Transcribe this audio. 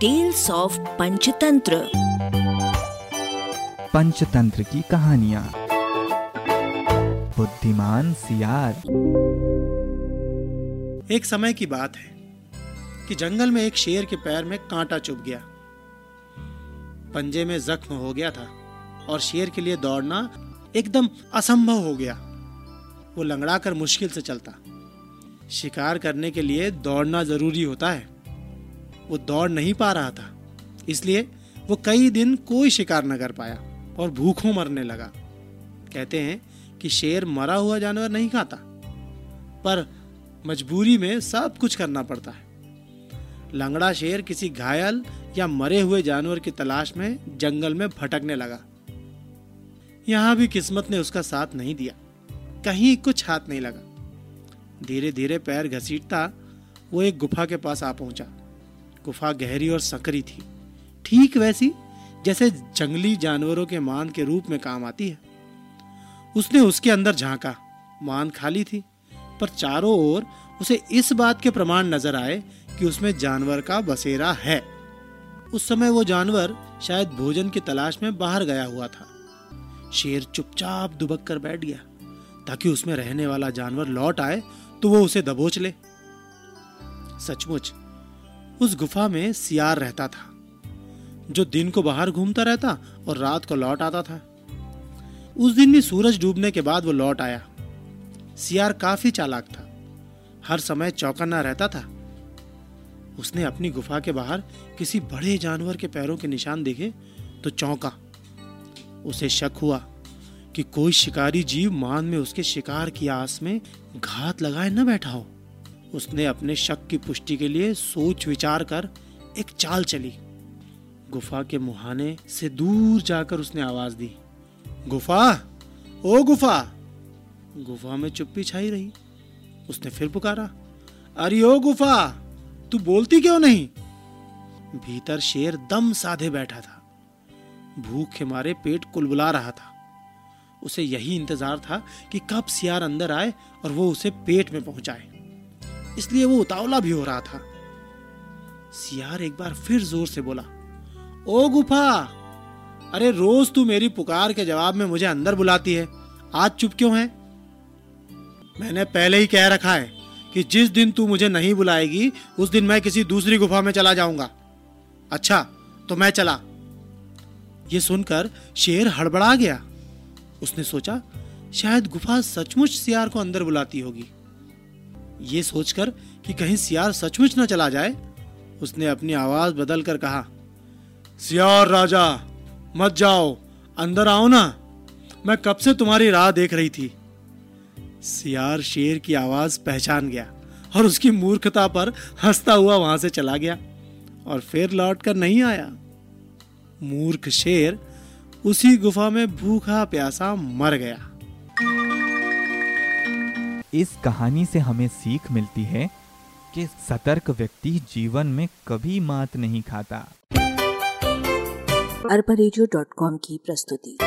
Tales of Panchatantra Panchatantra की कहानियाँ। बुद्धिमान सियार। एक समय की बात है कि जंगल में एक शेर के पैर में कांटा चुभ गया। पंजे में जख्म हो गया था और शेर के लिए दौड़ना एकदम असंभव हो गया। वो लंगड़ा कर मुश्किल से चलता। शिकार करने के लिए दौड़ना ज़रूरी होता है। वो दौड़ नहीं पा रहा था। इसलिए वो कई दिन कोई शिकार न कर पाया और भूखों मरने लगा। कहते हैं कि शेर मरा हुआ जानवर नहीं खाता, पर मजबूरी में सब कुछ करना पड़ता है। लंगड़ा शेर किसी घायल या मरे हुए जानवर की तलाश में जंगल में भटकने लगा। यहाँ भी किस्मत ने उसका साथ नहीं दिया। कहीं कुछ हाथ नहीं लगा। धीरे धीरे पैर घसीटता वो एक गुफा के पास आ पहुँचा। गुफा गहरी और सकरी थी। ठीक वैसी, जैसे जंगली जानवरों के मान के रूप में काम आती है। उसने उसके अंदर झांका, मान खाली थी, पर चारों ओर उसे इस बात के प्रमाण नज़र आए कि उसमें जानवर का बसेरा है। उस समय वो जानवर शायद भोजन की तलाश में बाहर गया हुआ था। शेर चुपचाप दुबक कर बैठ गया। ताकि उसमें रहने वाला जानवर लौट आए तो वो उसे दबोच ले। सचमुच उस गुफा में सियार रहता था, जो दिन को बाहर घूमता रहता और रात को लौट आता था। उस दिन भी सूरज डूबने के बाद वो लौट आया। सियार काफ़ी चालाक था, हर समय चौकन्ना रहता था। उसने अपनी गुफा के बाहर किसी बड़े जानवर के पैरों के निशान देखे तो चौंका। उसे शक हुआ कि कोई शिकारी जीव मान में उसके शिकार की आस में घात लगाए न बैठा हो। उसने अपने शक की पुष्टि के लिए सोच विचार कर एक चाल चली। गुफा के मुहाने से दूर जाकर उसने आवाज़ दी। गुफा? ओ गुफा! गुफा में चुप्पी छाई रही। उसने फिर पुकारा, अरे ओ गुफा, तू बोलती क्यों नहीं? भीतर शेर दम साधे बैठा था। भूख के मारे पेट कुलबुला रहा था। उसे यही इंतज़ार था कि कब सियार अंदर आए और वो उसे पेट में पहुँचाए। इसलिए वो उतावला भी हो रहा था। सियार एक बार फिर ज़ोर से बोला, ओ गुफा, अरे रोज तू मेरी पुकार के जवाब में मुझे अंदर बुलाती है। आज चुप क्यों है? मैंने पहले ही कह रखा है कि जिस दिन तू मुझे नहीं बुलाएगी, उस दिन मैं किसी दूसरी गुफा में चला जाऊँगा। अच्छा तो मैं चला। ये सुनकर शेर हड़बड़ा गया। उसने सोचा, शायद गुफा सचमुच सियार को अंदर बुलाती होगी। ये सोचकर कि कहीं सियार सचमुच न चला जाए, उसने अपनी आवाज़ बदल कर कहा, सियार राजा, मत जाओ, अंदर आओ ना। मैं कब से तुम्हारी राह देख रही थी। सियार शेर की आवाज़ पहचान गया और उसकी मूर्खता पर हंसता हुआ वहाँ से चला गया और फिर लौट कर नहीं आया। मूर्ख शेर उसी गुफा में भूखा प्यासा मर गया। इस कहानी से हमें सीख मिलती है कि सतर्क व्यक्ति जीवन में कभी मात नहीं खाता। अरबा की प्रस्तुति।